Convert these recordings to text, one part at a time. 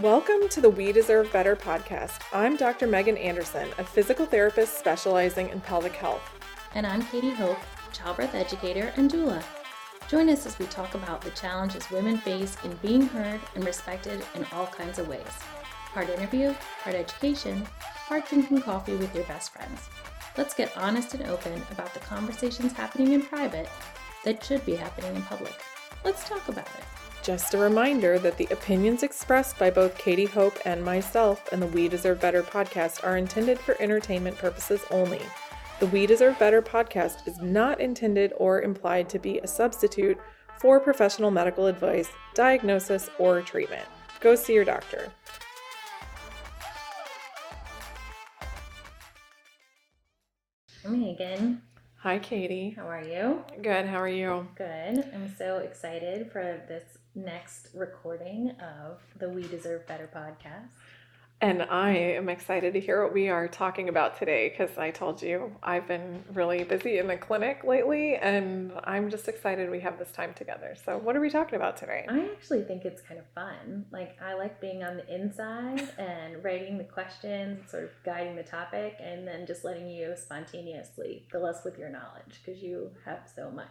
Welcome to the We Deserve Better podcast. I'm Dr. Megan Anderson, a physical therapist specializing in pelvic health. And I'm Katie Hope, childbirth educator and doula. Join us as we talk about the challenges women face in being heard and respected in all kinds of ways. Part interview, part education, part drinking coffee with your best friends. Let's get honest and open about the conversations happening in private that should be happening in public. Let's talk about it. Just a reminder that the opinions expressed by both Katie Hope and myself and the We Deserve Better podcast are intended for entertainment purposes only. The We Deserve Better podcast is not intended or implied to be a substitute for professional medical advice, diagnosis, or treatment. Go see your doctor. Megan. Hi, Katie. How are you? Good. How are you? Good. I'm so excited for this next recording of the We Deserve Better podcast. And I am excited to hear what we are talking about today because I told you I've been really busy in the clinic lately and I'm just excited we have this time together. So, what are we talking about today? I actually think it's kind of fun. Like, I like being on the inside and writing the questions, sort of guiding the topic, and then just letting you spontaneously fill us with your knowledge because you have so much.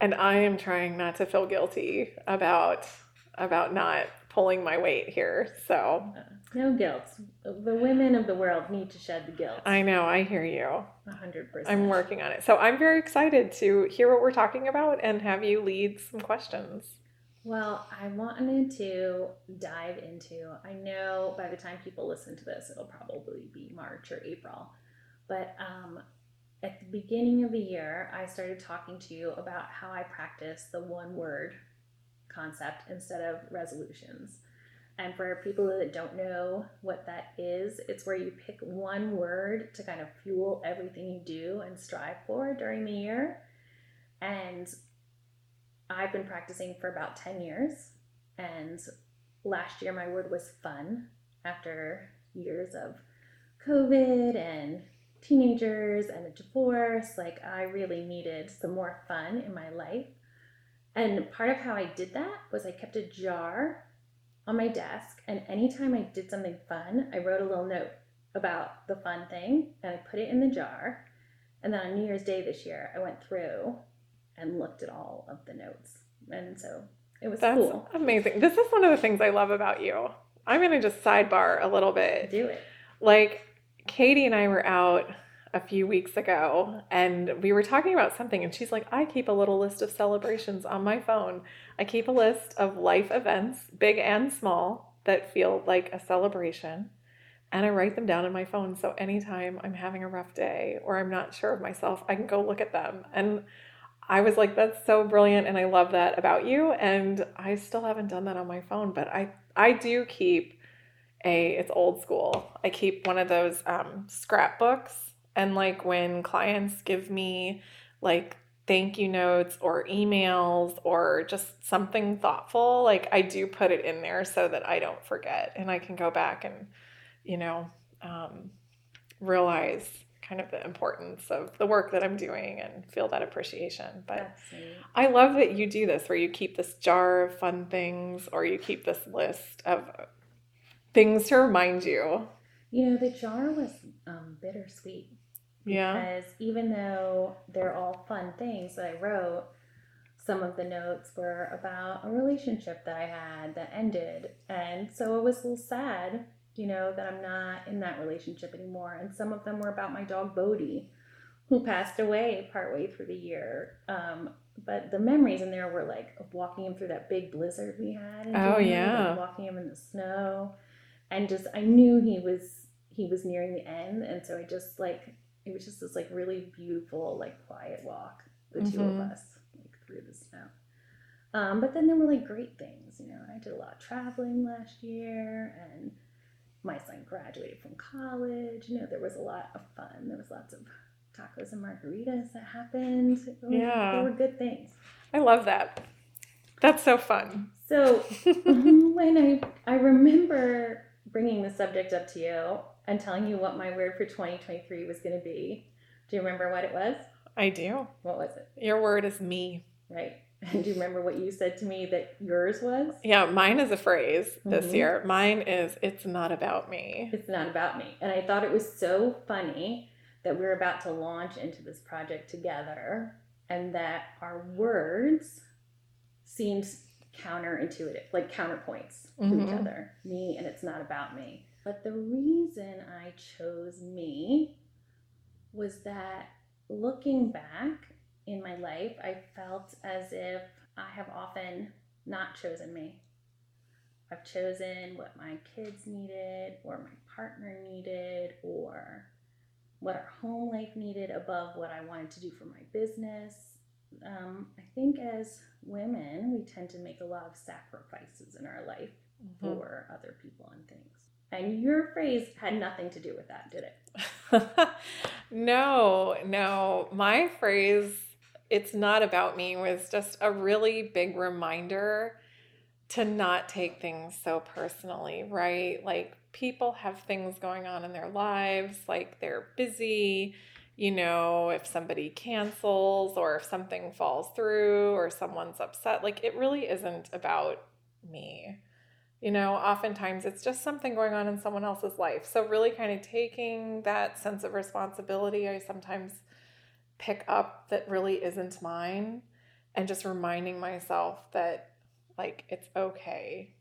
And I am trying not to feel guilty about about not pulling my weight here. So no guilt. The women of the world need to shed the guilt. I know. I hear you. hundred percent. I'm working on it. So I'm very excited to hear what we're talking about and have you lead some questions. Well, I wanted to dive into. I know by the time people listen to this, it'll probably be March or April, but um, at the beginning of the year, I started talking to you about how I practice the one word concept instead of resolutions. And for people that don't know what that is, it's where you pick one word to kind of fuel everything you do and strive for during the year. And I've been practicing for about 10 years. And last year, my word was fun after years of COVID and teenagers and a divorce. Like, I really needed some more fun in my life. And part of how I did that was I kept a jar on my desk, and anytime I did something fun, I wrote a little note about the fun thing and I put it in the jar. And then on New Year's Day this year, I went through and looked at all of the notes. And so it was That's cool. amazing. This is one of the things I love about you. I'm going to just sidebar a little bit. Do it. Like, Katie and I were out a few weeks ago and we were talking about something and she's like i keep a little list of celebrations on my phone. I keep a list of life events big and small that feel like a celebration and i write them down in my phone so anytime i'm having a rough day or i'm not sure of myself i can go look at them. And i was like that's so brilliant and i love that about you and i still haven't done that on my phone but i i do keep a it's old school. I keep one of those um, scrapbooks and like when clients give me like thank you notes or emails or just something thoughtful, like I do put it in there so that I don't forget and I can go back and, you know, um, realize kind of the importance of the work that I'm doing and feel that appreciation. But I love that you do this where you keep this jar of fun things or you keep this list of things to remind you. You know, the jar was um, bittersweet yeah. Because even though they're all fun things that I wrote, some of the notes were about a relationship that I had that ended. And so it was a little sad, you know, that I'm not in that relationship anymore. And some of them were about my dog Bodie, who passed away partway through the year. Um, but the memories in there were like walking him through that big blizzard we had. oh yeah, like walking him in the snow, and just I knew he was he was nearing the end, and so I just like it was just this like really beautiful, like quiet walk, the mm-hmm. two of mm-hmm. us, like through the snow. Um, but then there were like great things, you know. I did a lot of traveling last year, and my son graduated from college. You know, there was a lot of fun. There was lots of tacos and margaritas that happened. yeah, there were good things. I love that. That's so fun. So when I I remember bringing the subject up to you and telling you what my word for 2023 was going to be. Do you remember what it was? I do. What was it? Your word is me. Right. And do you remember what you said to me that yours was? Yeah, mine is a phrase this Mhm. year. Mine is it's not about me. It's not about me. And I thought it was so funny that we're about to launch into this project together and that our words seemed counterintuitive, like counterpoints to each Mhm. other. Me and it's not about me. But the reason I chose me was that looking back in my life, I felt as if I have often not chosen me. I've chosen what my kids needed, or my partner needed, or what our home life needed above what I wanted to do for my business. Um, I think as women, we tend to make a lot of sacrifices in our life Mhm. for other people and things. And your phrase had nothing to do with that, did it? no, no. My phrase, it's not about me, was just a really big reminder to not take things so personally, right? Like people have things going on in their lives, like they're busy. You know, if somebody cancels or if something falls through or someone's upset, like it really isn't about me. You know, oftentimes it's just something going on in someone else's life. So, really kind of taking that sense of responsibility, I sometimes pick up that really isn't mine and just reminding myself that, like, it's okay.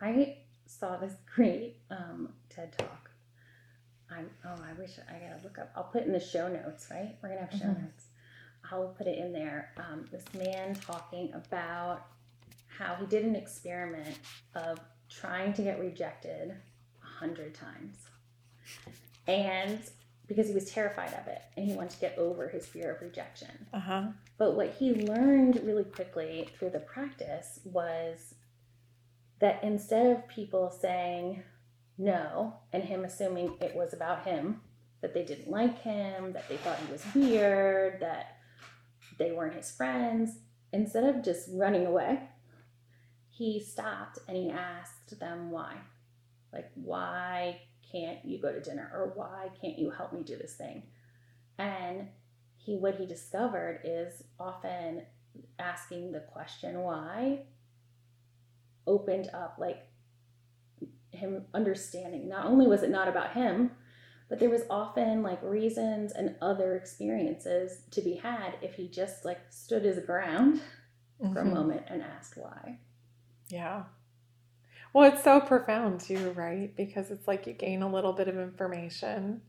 I saw this great um, TED talk. I'm oh I wish I gotta look up. I'll put it in the show notes. Right, we're gonna have show Mhm. notes. I'll put it in there. Um, this man talking about how he did an experiment of trying to get rejected a hundred times, and because he was terrified of it and he wanted to get over his fear of rejection. Uh huh. But what he learned really quickly through the practice was that instead of people saying no and him assuming it was about him, that they didn't like him, that they thought he was weird, that they weren't his friends, instead of just running away, he stopped and he asked them why. Like, why can't you go to dinner? Or why can't you help me do this thing? And he what he discovered is often asking the question why opened up like him understanding not only was it not about him but there was often like reasons and other experiences to be had if he just like stood his ground for a Mhm. moment and asked why Yeah. Well, it's so profound too, right? Because it's like you gain a little bit of information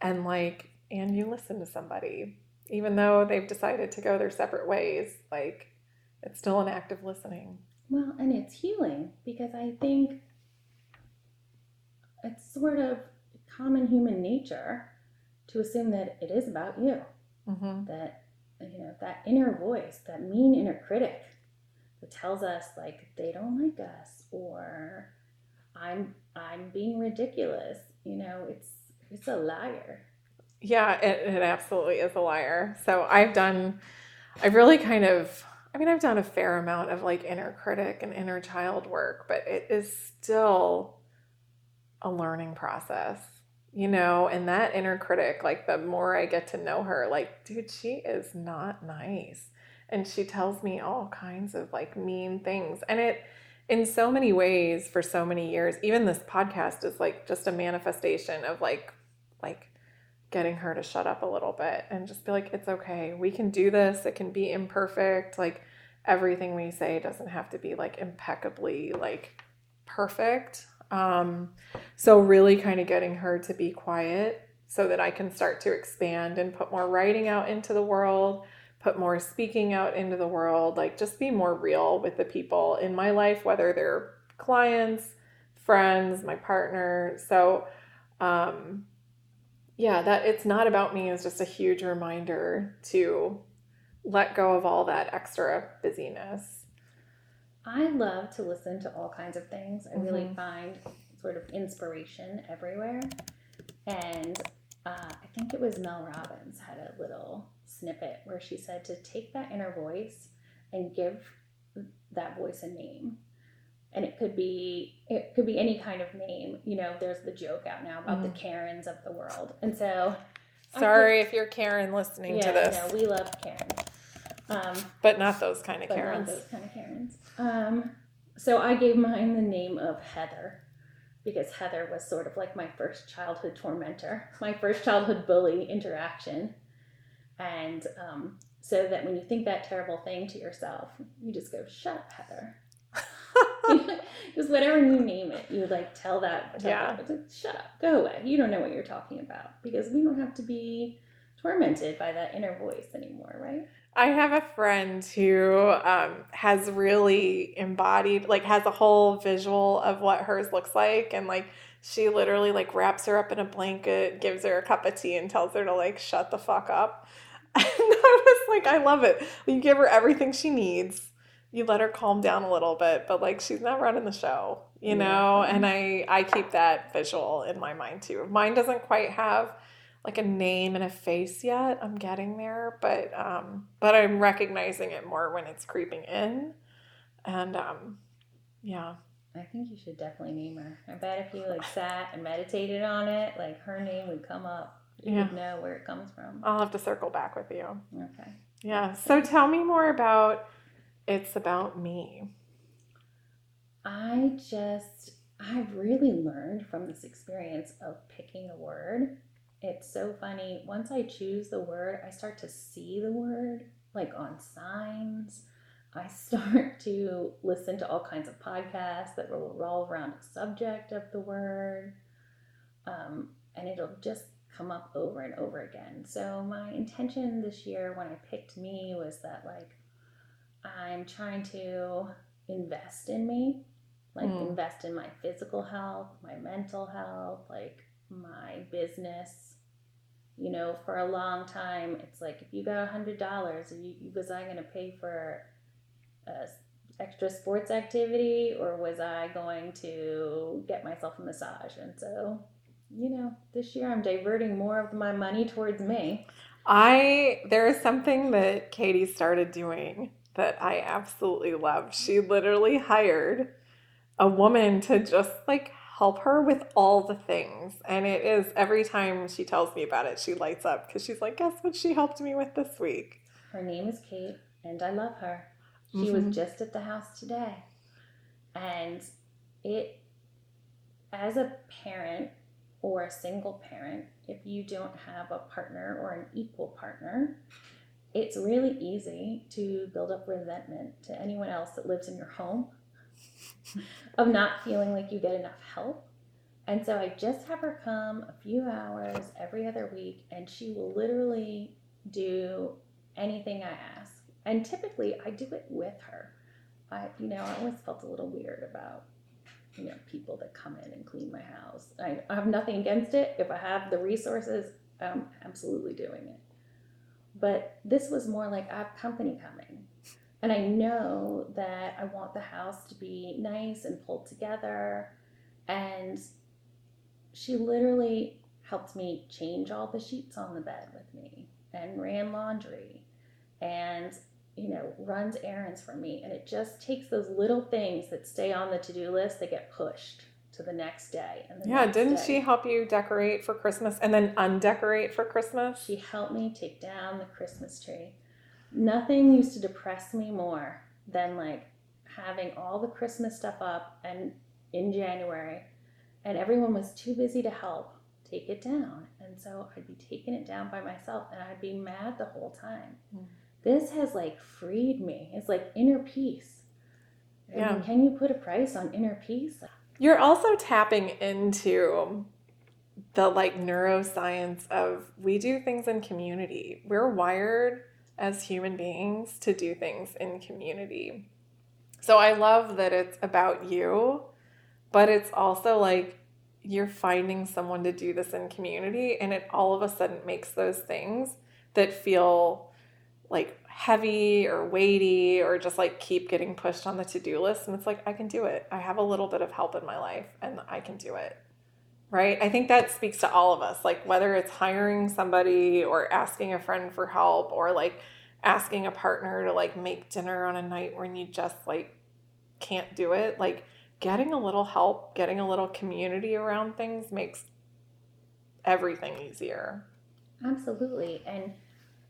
and like, and you listen to somebody, even though they've decided to go their separate ways, like, it's still an act of listening. well and it's healing because i think it's sort of common human nature to assume that it is about you Mm-hmm. that you know that inner voice that mean inner critic that tells us like they don't like us or i'm i'm being ridiculous you know it's it's a liar Yeah, it, it absolutely is a liar. So I've done, I've really kind of, I mean, I've done a fair amount of like inner critic and inner child work, but it is still a learning process, you know? And that inner critic, like the more I get to know her, like, dude, she is not nice. And she tells me all kinds of like mean things. And it, in so many ways, for so many years, even this podcast is like just a manifestation of like, like, getting her to shut up a little bit and just be like, it's okay. We can do this. It can be imperfect. Like everything we say doesn't have to be like impeccably like perfect. Um, so really kind of getting her to be quiet so that I can start to expand and put more writing out into the world, put more speaking out into the world, like just be more real with the people in my life, whether they're clients, friends, my partner. So, um, yeah, that it's not about me is just a huge reminder to let go of all that extra busyness. i love to listen to all kinds of things i really Mhm. find sort of inspiration everywhere and uh, i think it was mel robbins had a little snippet where she said to take that inner voice and give that voice a name and it could be it could be any kind of name you know there's the joke out now about the Mhm. karens of the world and so Sorry if you're Karen listening yeah, to this, no, we love Karen. Um, but not those kind of Karens. those kind of Karens. Um, so I gave mine the name of Heather because Heather was sort of like my first childhood tormentor, my first childhood bully interaction. And um, so that when you think that terrible thing to yourself, you just go, shut up, Heather. Because whatever you name it, you like tell that, tell Yeah. that, like, shut up, go away. You don't know what you're talking about because we don't have to be tormented by that inner voice anymore, right? I have a friend who um, has really embodied, like, has a whole visual of what hers looks like, and like she literally like wraps her up in a blanket, gives her a cup of tea, and tells her to like shut the fuck up. And I was like, I love it. You give her everything she needs. You let her calm down a little bit, but like she's not running the show, you know. Yeah. And I I keep that visual in my mind too. Mine doesn't quite have like a name and a face yet. I'm getting there, but um but I'm recognizing it more when it's creeping in. And um yeah. I think you should definitely name her. I bet if you like sat and meditated on it, like her name would come up. You Yeah. would know where it comes from. I'll have to circle back with you. Okay. Yeah. So tell me more about it's about me. I just I've really learned from this experience of picking a word. It's so funny. Once I choose the word, I start to see the word like on signs. I start to listen to all kinds of podcasts that will revolve around a subject of the word. Um, and it'll just come up over and over again. So, my intention this year when I picked me was that, like, I'm trying to invest in me, like, Mm. invest in my physical health, my mental health, like, my business. You know, for a long time, it's like if you got a hundred dollars, you, you was I going to pay for a extra sports activity, or was I going to get myself a massage? And so, you know, this year I'm diverting more of my money towards me. I there is something that Katie started doing that I absolutely love. She literally hired a woman to just like help her with all the things. And it is every time she tells me about it, she lights up because she's like, guess what she helped me with this week? Her name is Kate, and I love her. She Mhm. was just at the house today. And it, as a parent or a single parent, if you don't have a partner or an equal partner, it's really easy to build up resentment to anyone else that lives in your home of not feeling like you get enough help. And so I just have her come a few hours every other week, and she will literally do anything I ask. And typically I do it with her. I, you know, I always felt a little weird about, you know, people that come in and clean my house. I, I have nothing against it. If I have the resources, I'm absolutely doing it. But this was more like I have company coming. And I know that I want the house to be nice and pulled together. And she literally helped me change all the sheets on the bed with me and ran laundry and you know runs errands for me and it just takes those little things that stay on the to-do list that get pushed to the next day and Yeah, next didn't day. she help you decorate for Christmas and then undecorate for Christmas? She helped me take down the Christmas tree. Nothing used to depress me more than like having all the Christmas stuff up and in January and everyone was too busy to help take it down. And so I'd be taking it down by myself and I'd be mad the whole time. Mm. This has like freed me. It's like inner peace. Yeah. can you put a price on inner peace? You're also tapping into the like neuroscience of we do things in community. We're wired as human beings to do things in community. So I love that it's about you, but it's also like you're finding someone to do this in community and it all of a sudden makes those things that feel like heavy or weighty or just like keep getting pushed on the to-do list and it's like I can do it. I have a little bit of help in my life and I can do it. Right? I think that speaks to all of us. Like whether it's hiring somebody or asking a friend for help or like asking a partner to like make dinner on a night when you just like can't do it, like getting a little help, getting a little community around things makes everything easier. Absolutely. And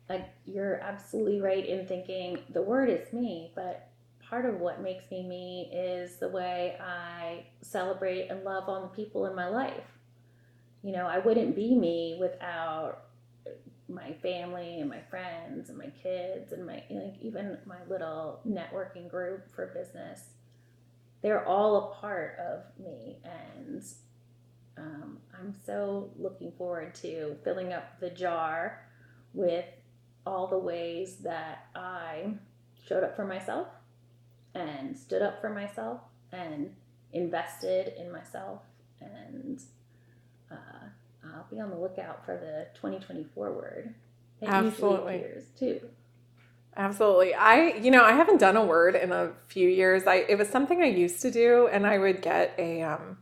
like you're absolutely right in thinking the word is me, but part of what makes me me is the way I celebrate and love on the people in my life. You know, I wouldn't be me without my family and my friends and my kids and my like even my little networking group for business. They're all a part of me and um, I'm so looking forward to filling up the jar with all the ways that I showed up for myself and stood up for myself and invested in myself. And uh, I'll be on the lookout for the 2024 word. It Absolutely. appears too. Absolutely. I, you know, I haven't done a word in a few years. I it was something I used to do and I would get a um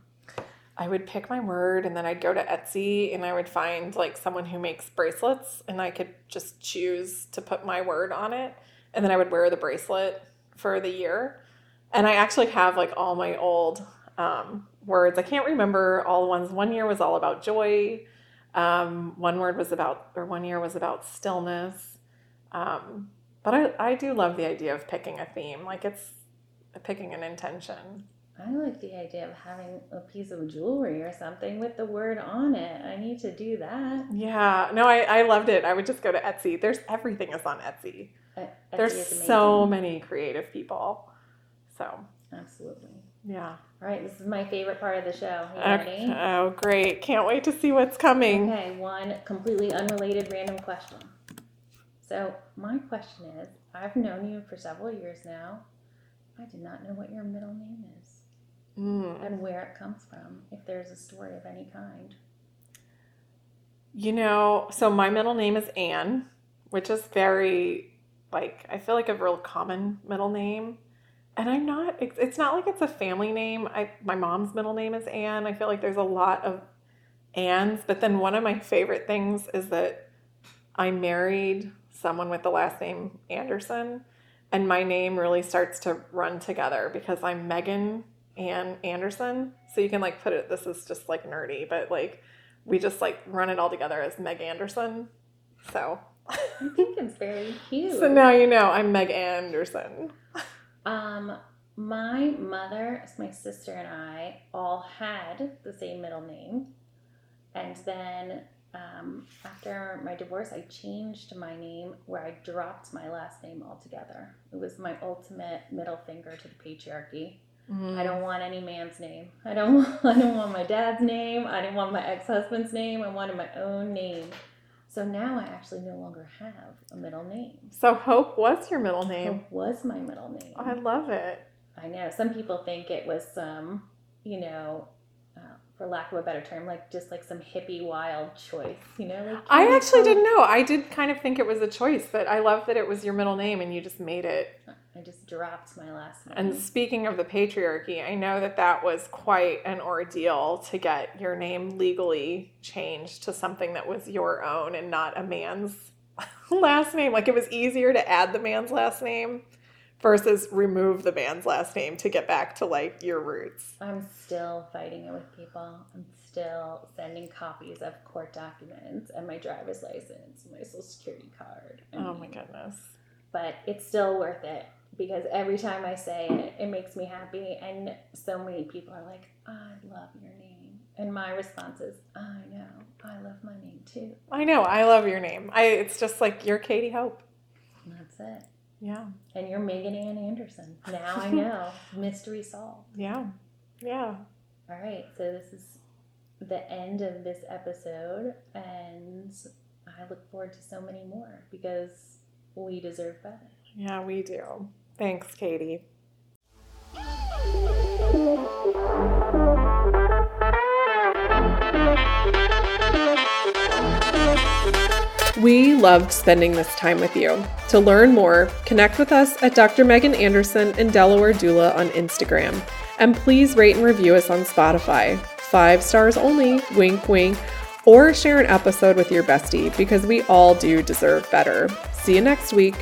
I would pick my word and then I'd go to Etsy and I would find like someone who makes bracelets and I could just choose to put my word on it and then I would wear the bracelet for the year. And I actually have like all my old um, words. I can't remember all the ones. One year was all about joy. Um, one word was about, or one year was about stillness. Um, but I, I do love the idea of picking a theme. Like it's picking an intention. I like the idea of having a piece of jewelry or something with the word on it. I need to do that. Yeah. No, I, I loved it. I would just go to Etsy. There's everything is on Etsy. Uh, There's Etsy is so many creative people. So Absolutely. yeah. All right, this is my favorite part of the show. You Okay. Oh, great. Can't wait to see what's coming. Okay, one completely unrelated random question. So, my question is I've known you for several years now. I did not know what your middle name is Mm. and where it comes from, if there's a story of any kind. You know, so my middle name is Anne, which is very like I feel like a real common middle name. And I'm not it's, not like it's a family name. I my mom's middle name is Anne. I feel like there's a lot of Annes, but then one of my favorite things is that I married someone with the last name Anderson and my name really starts to run together because I'm Megan Ann Anderson. So you can like put it this is just like nerdy, but like we just like run it all together as Meg Anderson. So, I think it's very cute. so now you know I'm Meg Anderson. Um, my mother, my sister, and I all had the same middle name, and then um, after my divorce, I changed my name where I dropped my last name altogether. It was my ultimate middle finger to the patriarchy. I don't want any man's name. I don't want, I don't want my dad's name. I didn't want my ex-husband's name. I wanted my own name. So now I actually no longer have a middle name. So Hope was your middle name. It was my middle name. I love it. I know some people think it was some, you know, uh, for lack of a better term, like just like some hippie wild choice, you know. Like, I actually didn't know. I did kind of think it was a choice, but I love that it was your middle name and you just made it. I just dropped my last name. And speaking of the patriarchy, I know that that was quite an ordeal to get your name legally changed to something that was your own and not a man's last name. Like it was easier to add the man's last name versus remove the man's last name to get back to like your roots. I'm still fighting it with people. I'm still sending copies of court documents and my driver's license, and my social security card. I Oh my goodness. But it's still worth it because every time I say it, it makes me happy. And so many people are like, I love your name. And my response is, I know, I love my name too. I know. I love your name. I it's just like you're Katie Hope. That's it. Yeah. And you're Megan Ann Anderson. Now I know. Mystery solved. Yeah. Yeah. All right. So this is the end of this episode. And I look forward to so many more because we deserve better. Yeah, we do. Thanks, Katie. We loved spending this time with you. To learn more, connect with us at Dr. Megan Anderson and Delaware Doula on Instagram. And please rate and review us on Spotify. Five stars only, wink, wink, or share an episode with your bestie because we all do deserve better. See you next week.